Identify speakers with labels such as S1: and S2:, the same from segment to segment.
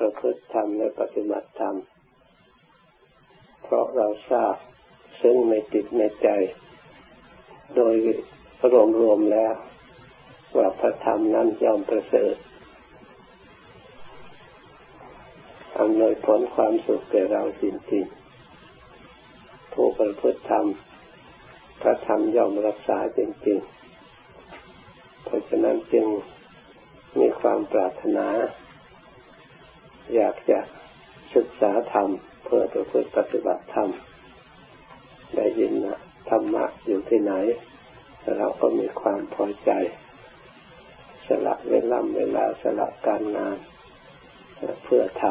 S1: ประพฤติธรรมและปฏิบัติธรรม เพราะเราทราบซึ่งในจิตในใจ โดยรวมรวมแล้ว ว่าพระธรรมนั้นยอมประเสริฐอำนวยผลความสุขแก่เราจริงๆผู้ประพฤติธรรม พระธรรมยอมรักษาจริงๆ เพราะฉะนั้นจึงมีความปรารถนา อยากจะศึกษาธรรม เพื่อประพฤติปฏิบัติธรรม ได้ยินนะธรรมะอยู่ที่ไหน เราก็มีความพอใจ สละเวลาเวลาสละการงาน เพื่อท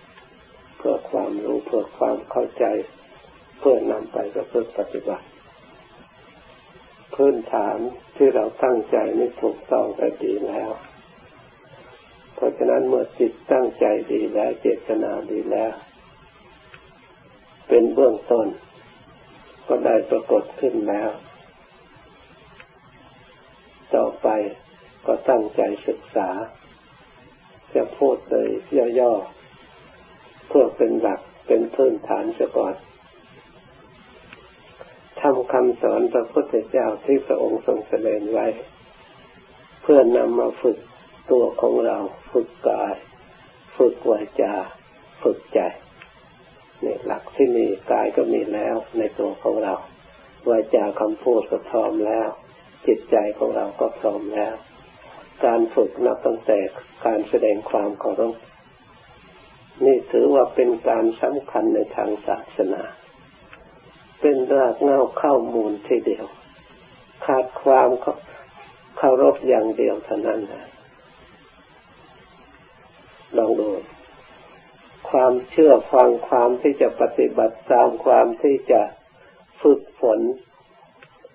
S1: ำเพื่อความรู้เพื่อความเข้าใจ เพื่อนำไปประพฤติปฏิบัติพื้นฐานที่เราตั้งใจนี่ถูกต้องไปดีแล้ว เพราะฉะนั้นเมื่อจิตตั้งใจดีแล้วเจตนาดีแล้ว เป็นเบื้องต้น ก็ได้ปรากฏขึ้นแล้ว ต่อไปก็ตั้งใจศึกษา จะพูดโดยย่อๆเพื่อเป็นหลักเป็นพื้นฐานเสียก่อนทำคำสอนพระพุทธเจ้าที่พระองค์ทรงแสดงไว้ เพื่อนำมาฝึก ตัวของเราฝึกกาย ฝึกวาจา ฝึกใจนี่หลักที่มีกายก็มีแล้วในตัวของเราวาจาคำพูดก็พร้อมแล้ว จิตใจของเราก็พร้อมแล้ว การฝึกนับตั้งแต่การแสดงความเคารพนี่ถือว่าเป็นการสำคัญในทางศาสนา เป็นรากเงาเข้ามูลทีเดียว ขาดความเคารพอย่างเดียวเท่านั้นนะลองดู ความเชื่อฟังความที่จะปฏิบัติตามความที่จะฝึกฝน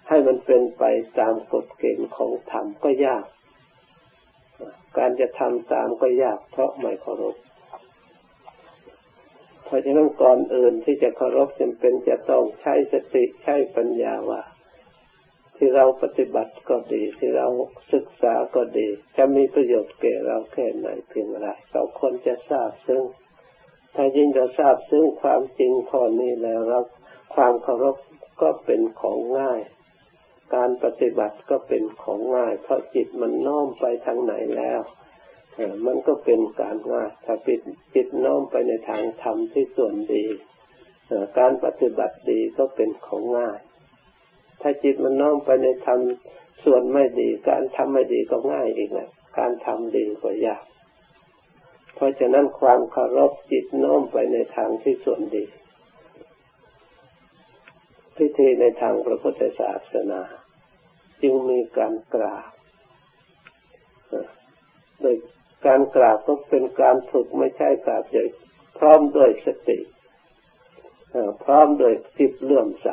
S1: ให้มันเป็นไปตามกฎเกณฑ์ของธรรมก็ยาก การจะทำตามก็ยาก เพราะไม่เคารพเพราะฉะนั้นก่อนอื่นที่จะเคารพจำเป็นจะต้องใช้สติใช้ปัญญาว่า ที่เราปฏิบัติก็ดี ที่เราศึกษาก็ดี จะมีประโยชน์แก่เราแค่ไหนเพียงไรเราควรจะทราบซึ่ง ถ้ายิ่งเราทราบซึ่งความจริงข้อนี้แล้วเราความเคารพก็เป็นของง่าย การปฏิบัติก็เป็นของง่าย เพราะจิตมันน้อมไปทางไหนแล้วมันก็เป็นการง่ายถ้าปิดจิตน้อมไปในทางธรรมที่ส่วนดีการปฏิบัติดีก็เป็นของง่าย ถ้าจิตมันน้อมไปในธรรมส่วนไม่ดี การทำไม่ดีก็ง่ายอีกนะการทำดีก็ยาก เพราะฉะนั้นความเคารพจิตน้อมไปในทางที่ส่วนดี พิธีในทางพระพุทธศาสนา จึงมีการกราบโดยการกราบก็เป็นการฝึกไม่ใช่กราบเฉยพร้อมด้วยสติพร้อมโดยจิตเลื่อมใส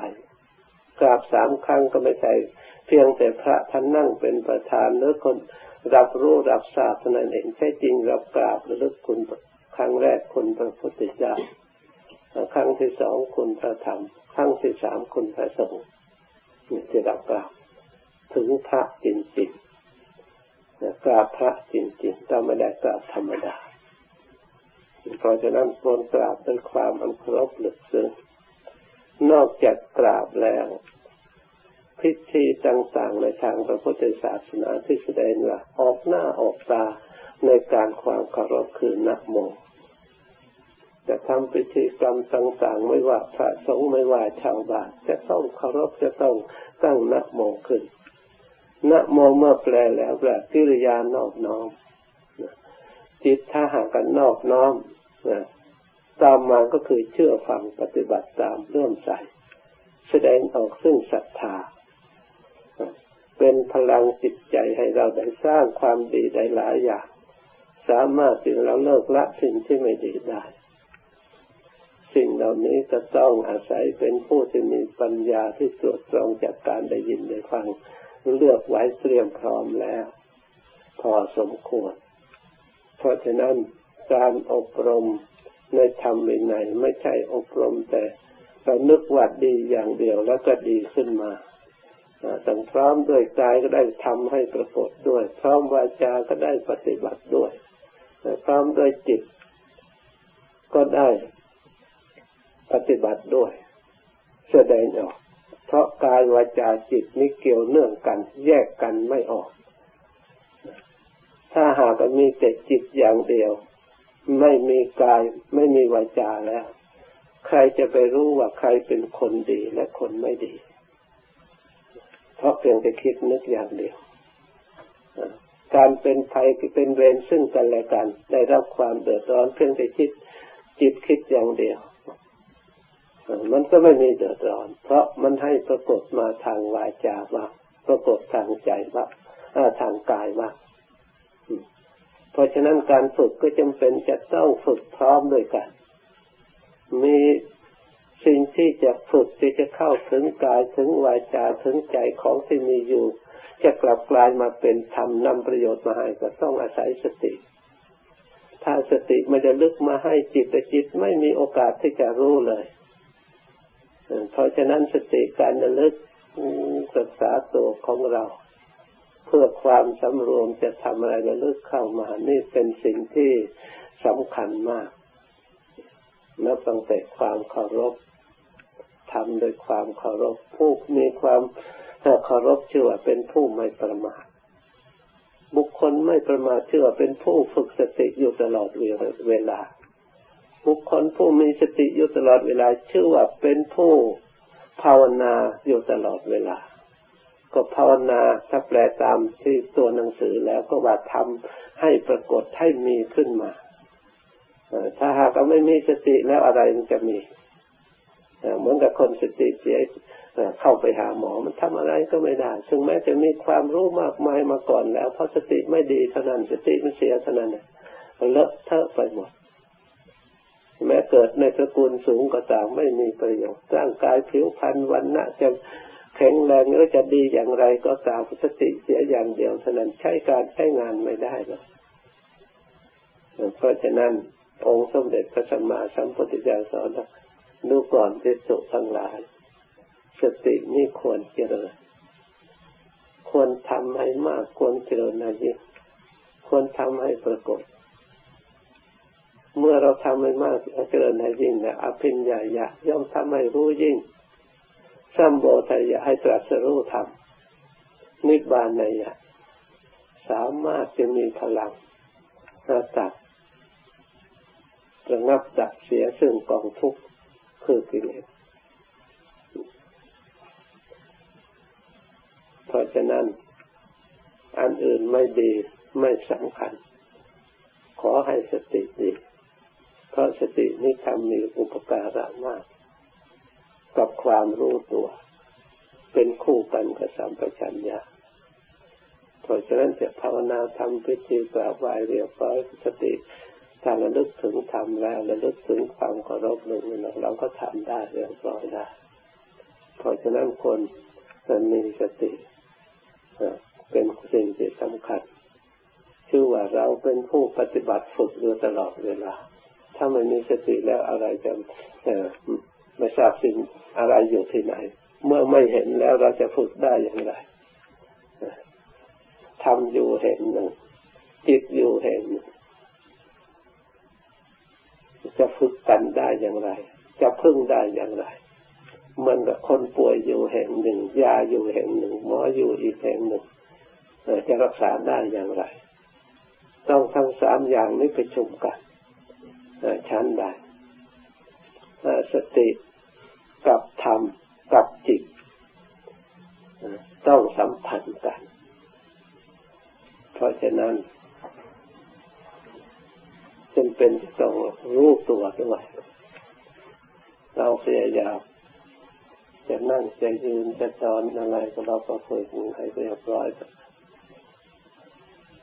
S1: กราบสามครั้งก็ไม่ใช่เพียงแต่พระท่านนั่งเป็นประธานหรือคน รับรู้รับทราบนั่นเองใช่จริงรับกราบระลึกคุณครั้งแรกคุณพระพุทธเจ้าครั้งที่สองคุณพระธรรม ครั้งที่สามคุณพระสงฆ์นี่ที่รับกราบถึงพระจริงๆกราบพระจริงๆเราไม่ได้กราบธรรมดาเพราะฉะนั้นควรกราบด้วยความอันเคารพลึกซึ้งนอกจากกราบแล้ว พิธีต่างๆ ในทางพระพุทธศาสนาที่แสดงว่าออกหน้าออกตาในการความเคารพคือนักโมจะทำพิธีกรรมต่างๆ ไม่ว่าพระสงฆ์ไม่ว่าชาวบ้านจะต้องเคารพจะต้องตั้งนักโมขึ้นนะโมเมื่อแปลแล้วแปลกิริยานอบน้อมจิตถ้าหากกันนอบน้อมตามมาก็คือเชื่อฟังปฏิบัติตามเรื่อมใสแสดงออกซึ่งศรัทธา เป็นพลังจิตใจให้เราได้สร้างความดีได้หลายอย่าง สามารถที่เราเลิกละสิ่งที่ไม่ดีได้ สิ่งเหล่านี้จะต้องอาศัยเป็นผู้ที่มีปัญญาที่ตรวจตรงจากการได้ยินได้ฟังเลือกไว้เตรียมพร้อมแล้ว พอสมควร เพราะฉะนั้นการอบรมในธรรมวินัยไม่ใช่อบรมแต่เรานึกว่าดีอย่างเดียวแล้วก็ดีขึ้นมา ต้องพร้อมด้วยกายก็ได้ทำให้ประกฏด้วย พร้อมวาจาก็ได้ปฏิบัติด้วยพร้อมด้วยจิต ก็ได้ปฏิบัติด้วย แสดงออก เพราะกายวาจาจิตนี้เกี่ยวเนื่องกัน แยกกันไม่ออก ถ้าหากมีแต่จิตอย่างเดียว ไม่มีกายไม่มีวาจาแล้ว ใครจะไปรู้ว่าใครเป็นคนดีและคนไม่ดี เพราะเพียงแต่คิดนึกอย่างเดียวการเป็นภัยเป็นเวรซึ่งกันและกัน ได้รับความเดือดร้อนเพียงแต่คิดจิตคิดอย่างเดียว มันก็ไม่มีเดือดร้อน เพราะมันให้ปรากฏมาทางวาจาบ้างปรากฏทางใจบ้างทางกายบ้างเพราะฉะนั้นการฝึกก็จำเป็นจะต้องฝึกพร้อมด้วยกัน มี สิ่งที่จะฝึกที่จะเข้าถึงกายถึงวาจาถึงใจของที่มีอยู่ จะกลับกลายมาเป็นธรรมนำประโยชน์มาให้ก็ต้องอาศัยสติ ถ้าสติมันจะลึกมาให้จิตแต่จิตไม่มีโอกาสที่จะรู้เลย เพราะฉะนั้นสติการระลึกศึกษาตัวของเรา เพื่อความสำรวมจะทำอะไรระลึกเข้ามานี่เป็นสิ่งที่สำคัญมากนับตั้งแต่ความเคารพ ทำโดยความเคารพผู้มีความเคารพชื่อว่าเป็นผู้ไม่ประมาทบุคคลไม่ประมาทชื่อว่าเป็นผู้ฝึกสติอยู่ตลอดเวลา บุคคลผู้มีสติอยู่ตลอดเวลา ชื่อว่าเป็นผู้ภาวนาอยู่ตลอดเวลา ก็ภาวนาถ้าแปลตามที่ตัวหนังสือแล้วก็ว่าทำให้ปรากฏให้มีขึ้นมาถ้าหากไม่มีสติแล้วอะไรมันจะมี เหมือนกับคนสติเสียเข้าไปหาหมอมันทำอะไรก็ไม่ได้ถึงแม้จะมีความรู้มากมายมาก่อนแล้วเพราะสติไม่ดีเท่านั้นสติมันเสียเท่านั้นเลอะเทอะไปหมด แม้เกิดในตระกูลสูงก็ตามไม่มีประโยชน์ร่างกายผิวพรรณวันณะจะแข็งแรงหรือจะดีอย่างไรก็ตามสติเสียอย่างเดียวเท่านั้นใช้การใช้งานไม่ได้หรอกเพราะฉะนั้นองค์สมเด็จพระสัมมาสัมพุทธเจ้าสอนว่า ดูก่อนที่สุทั้งหลาย สตินี่ควรเจริญ ควรทำให้มากควรเจริญนะยิ่งควรทำให้ปรากฏ เมื่อเราทำให้มากเจริญให้ยิ่งนะอภิญญาญะย่อมทำให้รู้ยิ่งสัมโบทายะให้ตรัสรู้ธรรมนิบานนยะสามารถจะมีพลังระตัดระงับดับเสียซึ่งกองทุกข์ คือกิเลสเพราะฉะนั้น อันอื่นไม่ดีไม่สำคัญ ขอให้สติดี เพราะสตินี้ทำมีอุปการะมาก กับความรู้ตัว เป็นคู่กันกับสัมปชัญญะเพราะฉะนั้นจะภาวนาทำพิธีกราบไหว้เรียบร้อยสติ ถ้าระลึกถึงธรรมแล้วระลึกถึงความเคารพหนึ่งเราก็ทำได้เรียบร้อยได้เพราะฉะนั้นคนมันมีสติเป็นสิ่งที่สำคัญ ชื่อว่าเราเป็นผู้ปฏิบัติฝึกอยู่ตลอดเวลา ถ้าไม่มีสติแล้วอะไรจะไม่ทราบสิ่งอะไรอยู่ที่ไหน เมื่อไม่เห็นแล้วเราจะฝึกได้อย่างไรทำอยู่เห็นหนึ่งจิตอยู่เห็นหนึ่ง จะฝึกกันได้อย่างไร จะพึ่งได้อย่างไรมือนกับคนป่วยอยู่แห่งหนึ่งยาอยู่แห่งหนึ่ง หมออยู่อีกแห่งหนึ่งจะรักษาได้อย่างไร ต้องทั้งสามอย่างนี้ประชุมกันชั้นใดสติกับธรรมกับจิตต้องสัมพันธ์กัน เพราะฉะนั้น จำเป็นต้องรู้ตัวด้วยเราพยายามจะนั่งจะยืนจะนอนอะไรก็เราก็ฝึกให้เรียบร้อย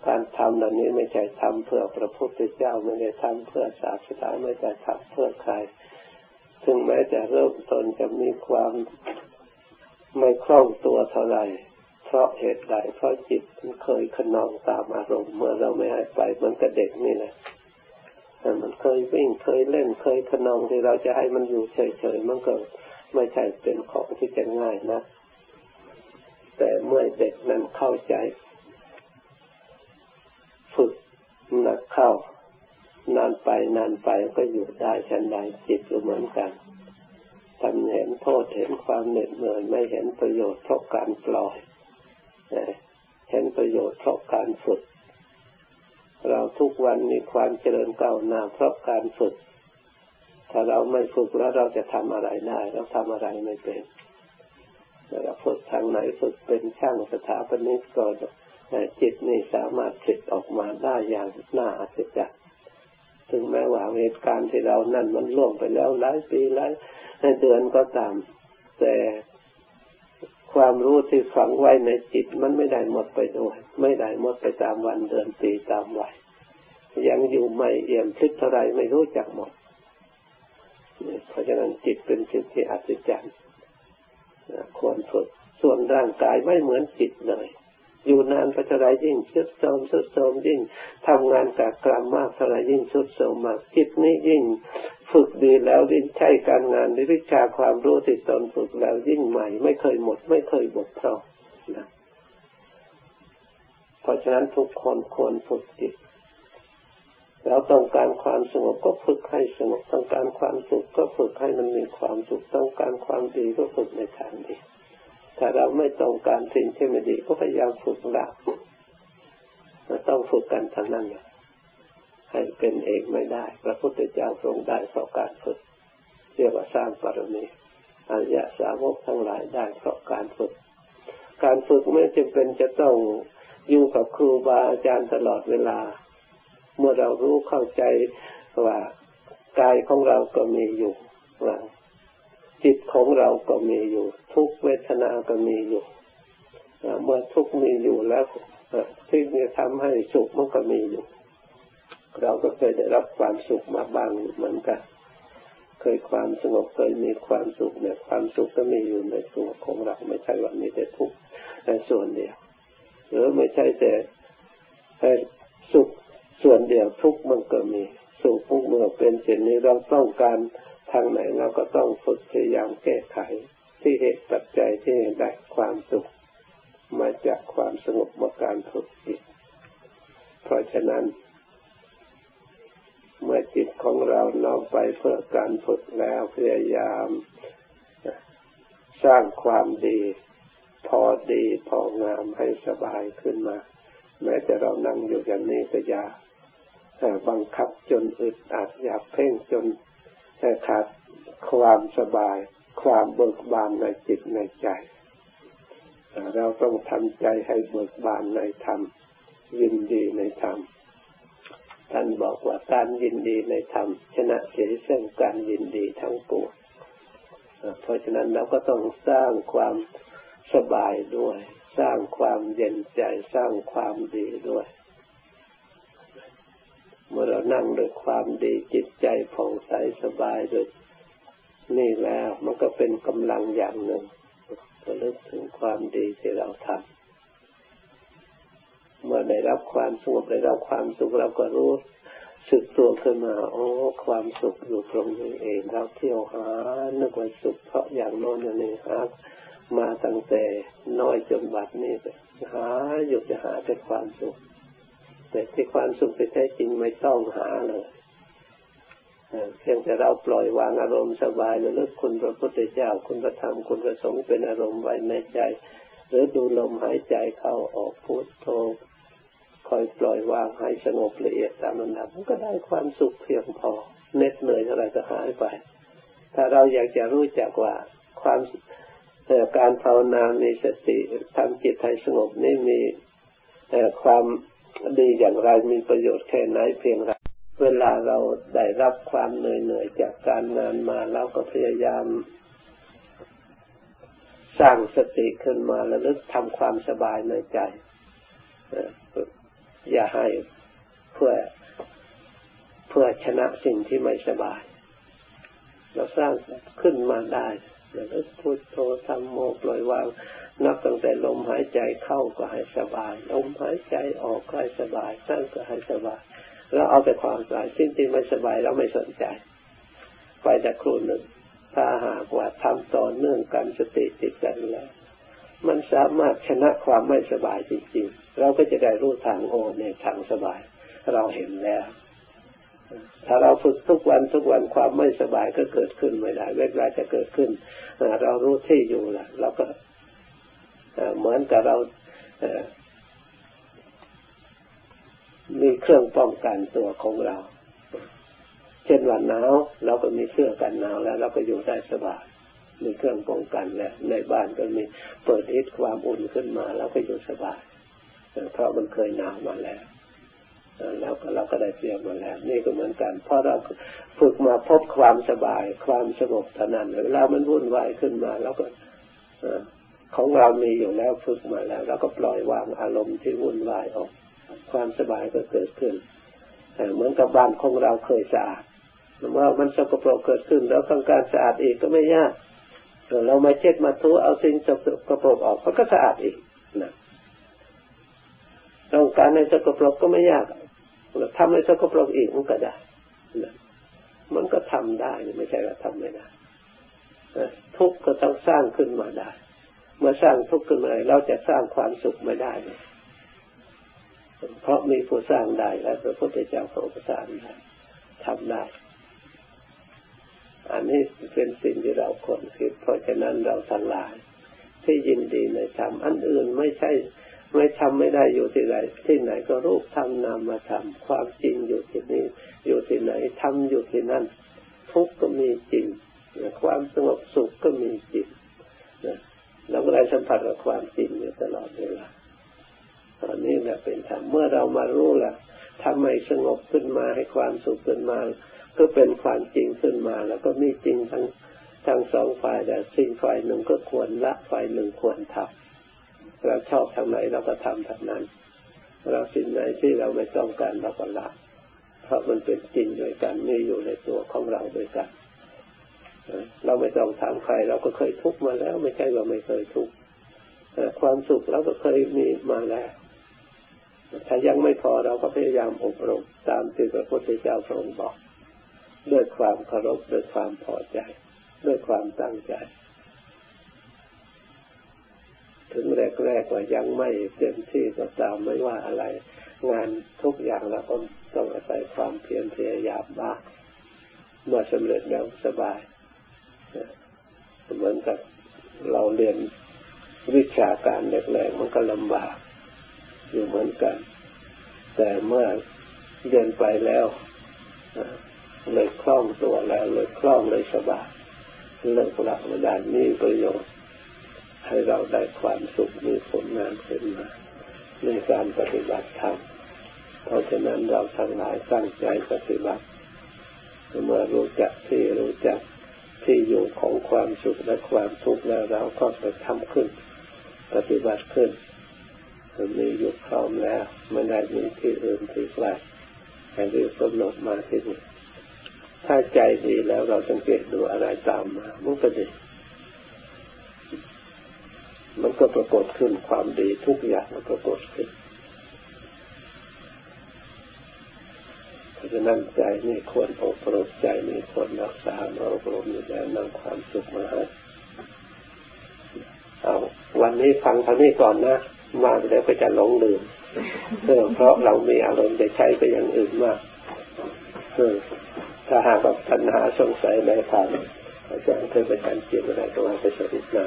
S1: การทำเหล่านี้ไม่ใช่ทำเพื่อพระพุทธเจ้าไม่ได้ทำเพื่อศาสนาไม่ได้ทำเพื่อใครถึงแม้จะเริ่มต้นจะมีความไม่คล่องตัวเท่าไหร่ เพราะเหตุใดเพราะจิตมันเคยขนองตามอารมณ์เมื่อเราไม่ให้ไปมันก็เด็กนี่แหละ มันเคยวิ่งเคยเล่นเคยขนองที่เราจะให้มันอยู่เฉยๆมันก็ไม่ใช่เป็นของที่จะง่ายนะแต่เมื่อเด็กนั้นเข้าใจ ฝึกหนักเข้านานไปนานไปก็อยู่ได้ฉันใดจิตก็เหมือนกันทำเห็นโทษเห็นความเหน็ดเหนื่อยไม่เห็นประโยชน์เพราะการปล่อยเห็นประโยชน์เพราะการฝึก เราทุกวันมีความเจริญก้าวหน้าเพราะการฝึก ถ้าเราไม่ฝึกแล้วเราจะทำอะไรได้ เราทำอะไรไม่เป็นเราฝึกทางไหนฝึกเป็นช่างสถาปนิกก็จิตนี่สามารถผลิตออกมาได้อย่างน่าอัศจรรย์ถึงแม้ว่าเหตุการณ์ที่เรานั่นมันล่วงไปแล้วหลายปีหลายเดือนก็ตาม แต่ ความรู้ที่ฝังไว้ในจิตมันไม่ได้หมดไปด้วย ไม่ได้หมดไปตามวันเดือนปีตามวัยยังอยู่ไม่เอี่ยมพลิกเท่าไรไม่รู้จักหมด เพราะฉะนั้นจิตเป็นสิ่งที่อัศจรรย์ควรฝึกส่วนร่างกายไม่เหมือนจิตเลย อยู่นานไปเท่าไรยิ่งสุดโทมสุดโทมยิ่งทำงานกับกรรมมากเท่าไรยิ่งสุดโทมมากจิตนี้ยิ่งฝึกดีแล้วยิ่งใช้การงานวิชาความรู้ที่ตนฝึกแล้วยิ่งใหม่ ไม่เคยหมด ไม่เคยบกพร่องนะเพราะฉะนั้นทุกคนควรฝึกจิตเราต้องการความสงบก็ฝึกให้สงบต้องการความสุขก็ฝึกให้มันมีความสุขต้องการความดีก็ฝึกในทางดี ถ้าเราไม่ต้องการสิ่งที่ไม่ดีก็พยายามฝึกละเราต้องฝึกกันทั้งนั้นให้เป็นเองไม่ได้ พระพุทธเจ้าทรงได้เพราะการฝึกเรียกว่าสร้างปรมีอริยสาวกทั้งหลายได้เพราะการฝึก การฝึกไม่จำเป็นจะต้องอยู่กับครูบาอาจารย์ตลอดเวลา เมื่อเรารู้เข้าใจว่ากายของเราก็มีอยู่ว่า จิตของเราก็มีอยู่ ทุกเวทนาก็มีอยู่เมื่อทุกมีอยู่แล้วที่จะทำให้สุขมันก็มีอยู่ เราก็เคยได้รับความสุขมาบ้างเหมือนกัน เคยความสงบเคยมีความสุขเนี่ยความสุขก็มีอยู่ในตัวของเราไม่ใช่ว่ามีแต่ทุกข์ในส่วนเดียว หรือไม่ใช่แต่สุขส่วนเดียวทุกข์มันก็มี สุขเมื่อเป็นเช่นนี้เราต้องการ ทางไหนเราก็ต้องฝึกพยายามแก้ไข ที่เหตุปัจจัยที่ได้ความสุข มาจากความสงบมาการฝึกจิต เพราะฉะนั้น เมื่อจิตของเราน้อมไปเพื่อการฝึกแล้วพยายามสร้างความดี พอดีพองามให้สบายขึ้นมา แม้แต่เรานั่งอยู่อย่างนี้ก็อย่าบังคับจนอึดอัดอย่าเพ่งจน แต่ขาดความสบาย ความเบิกบานในจิตในใจ เราต้องทำใจให้เบิกบานในธรรม ยินดีในธรรม ท่านบอกว่าการยินดีในธรรม ชนะเสียซึ่งการยินดีทั้งปวงเพราะฉะนั้นเราก็ต้องสร้างความสบายด้วย สร้างความเย็นใจ สร้างความดีด้วย เมื่อเรานั่งด้วยความดีจิตใจผ่องใสสบายด้วยนี่แล้วมันก็เป็นกำลังอย่างหนึ่งระลึกถึงความดีที่เราทำเมื่อได้รับความสงบได้รับความสุขเราก็รู้สึกตัวขึ้นมาโอ้ความสุขอยู่ตรงนี้เองเราเที่ยวหานึกว่าสุขเพราะอย่างโน้นอย่างนี้หามาตั้งแต่น้อยจนบัดนี้หาอยู่จะหาแต่ความสุข แต่ที่ความสุขที่แท้จริงไม่ต้องหาเลยเพียงแต่เราปล่อยวางอารมณ์สบายระลึกคุณพระพุทธเจ้าคุณพระธรรมคุณพระสงฆ์เป็นอารมณ์ไว้ในใจ หรือดูลมหายใจเข้าออกพุทโธคอยปล่อยวางให้สงบละเอียดตามลำดับมันก็ได้ความสุขเพียงพอเน็ดเหนื่อยเท่าไรก็หายไป ถ้าเราอยากจะรู้จักว่าความการภาวนามีสติทำจิตให้สงบนี่มีความ ดีอย่างไรมีประโยชน์แค่ไหนเพียงไรเวลาเราได้รับความเหนื่อยๆจากการงานมาเราก็พยายาม สร้างสติขึ้นมาแล้วลึกทำความสบายในใจอย่าให้เพื่อเพื่อชนะสิ่งที่ไม่สบาย เราสร้างขึ้นมาได้แล้วพุทโธทำโมปล่อยวาง นับตั้งแต่ลมหายใจเข้าก็ให้สบาย ลมหายใจออกก็ให้สบายนั่งก็ให้สบายเราเอาแต่ความสบายสิ่งที่ไม่สบายเราไม่สนใจ ไปจากครูหนึ่ง ถ้าหากว่าทำต่อเนื่องกันสติติดกันแล้ว มันสามารถชนะความไม่สบายจริงๆ เราก็จะได้รู้ทางโอในทางสบาย เราเห็นแล้ว ถ้าเราฝึกทุกวันทุกวันความไม่สบายก็เกิดขึ้นไม่ได้เวลาจะเกิดขึ้น เรารู้ที่อยู่ละเราก็ เหมือนกับเรามีเครื่องป้องกันตัวของเรา เช่นวันหนาวเราก็มีเสื้อกันหนาวแล้ว เราก็อยู่ได้สบาย มีเครื่องป้องกันแล้ว ในบ้านก็มีเปิดอิทความอุ่นขึ้นมาเราก็อยู่สบาย เพราะมันเคยหนาวมาแล้วเราก็เราก็ได้เตรียมมาแล้ว นี่ก็เหมือนกัน เพราะเราฝึกมาพบความสบาย ความสงบเท่านั้นเวลามันวุ่นวายขึ้นมาเราก็ ของเรามีอยู่แล้วฝึกมาแล้ว เราก็ปล่อยวางอารมณ์ที่วุ่นวายออก ความสบายก็เกิดขึ้นเหมือนกับบ้านของเราเคยสะอาดเมื่อมันสกปรกเกิดขึ้น แล้วต้องการสะอาดอีกก็ไม่ยากเรามาเช็ดมาทูเอาสิ่งสกปรกออกมันก็สะอาดอีกนะต้องการในสกปรกก็ไม่ยากทำในสกปรกอีกมันก็ได้นะมันก็ทำได้ไม่ใช่ว่าทำไม่ได้ทุกข์ก็ต้องสร้างขึ้นมาได้ มื่อสร้างทุกข์ขึ้นมาเราจะสร้างความสุขไม่ได้ เพราะมีผู้สร้างได้แล้วพระพุทธเจ้าทรงสร้างได้ทำได้อันนี้เป็นสิ่งที่เราควรคิดเพราะฉะนั้นเราทั้งหลาย ที่ยินดีในธรรมอันอื่นไม่ใช่ ไม่ทำไม่ได้อยู่ที่ไหนที่ไหนก็รูปทำนามมาทำความจริงอยู่ที่นี่อยู่ที่ไหนทำอยู่ที่นั่นทุกข์ก็มีจริงความสงบสุขก็มีจริง เราก็ได้สัมผัสกับความจริงอยู่ตลอดเวลาตอนนี้แหละเป็นธรรมเมื่อเรามารู้ละทำไมสงบขึ้นมาให้ความสุขขึ้นมา ก็เป็นความจริงขึ้นมา แล้วก็มีจริงทั้งทั้งสองฝ่ายแต่สิ่งฝ่ายหนึ่งก็ควรละฝ่ายหนึ่งควรทำเราชอบทางไหนเราก็ทำทางนั้น เราสิ่งไหนที่เราไม่ต้องการเราก็ละเพราะมันเป็นจริงด้วยกันมีอยู่ในตัวของเราด้วยกัน เราไม่ต้องถามใคร เราก็เคยทุกข์มาแล้ว ไม่ใช่ว่าไม่เคยทุกข์ความสุขเราก็เคยมีมาแล้วถ้ายังไม่พอเราก็พยายามอบรมตามที่พระพุทธเจ้าทรงบอก ด้วยความเคารพด้วยความพอใจ ด้วยความตั้งใจ ถึงแรกๆว่ายังไม่เต็มที่ก็ตามไม่ว่าอะไร งานทุกอย่างเราก็ต้องอาศัยความเพียรพยายามมากเมื่อสำเร็จแล้วสบาย เหมือนกับเราเรียนวิชาการแรกๆมันก็ลำบากอยู่เหมือนกัน แต่เมื่อเรียนไปแล้วเลยคล่องตัวแล้วเลยคล่องเลยสบายเลิกหลักมาได้มีประโยชน์ ให้เราได้ความสุขมีผลงานขึ้นมา ในการปฏิบัติธรรมเพราะฉะนั้นเราทั้งหลายตั้งใจปฏิบัติเมื่อรู้จักที่รู้จัก ที่อยู่ของความสุขและความทุกข์แล้วเราก็ไปทำขึ้น ปฏิบัติขึ้นมีอยู่พร้อมแล้วไม่ได้มีที่อื่นที่ไกลให้รีบกำหนดมาที่นี่ถ้าใจดีแล้วเราสังเกตดูอะไรตามมามันก็ดีมันก็ปรากฏขึ้นความดีทุกอย่างมันปรากฏขึ้น เพราะฉะนั้นใจนี่ควรอบรมใจนี่ควรรักษาเราอบรมอยู่แล้วนำความสุขมาให้เอาวันนี้ฟังเท่านี้ก่อนนะมาแล้วก็จะหลงลืมเพราะเรามีอารมณ์ไปใช้ไปอย่างอื่นมากถ้าหากว่าปัญหาสงสัยในทางอาจารย์เคยไปการเกี่ยวอะไรก็ว่าไปสรุปนะ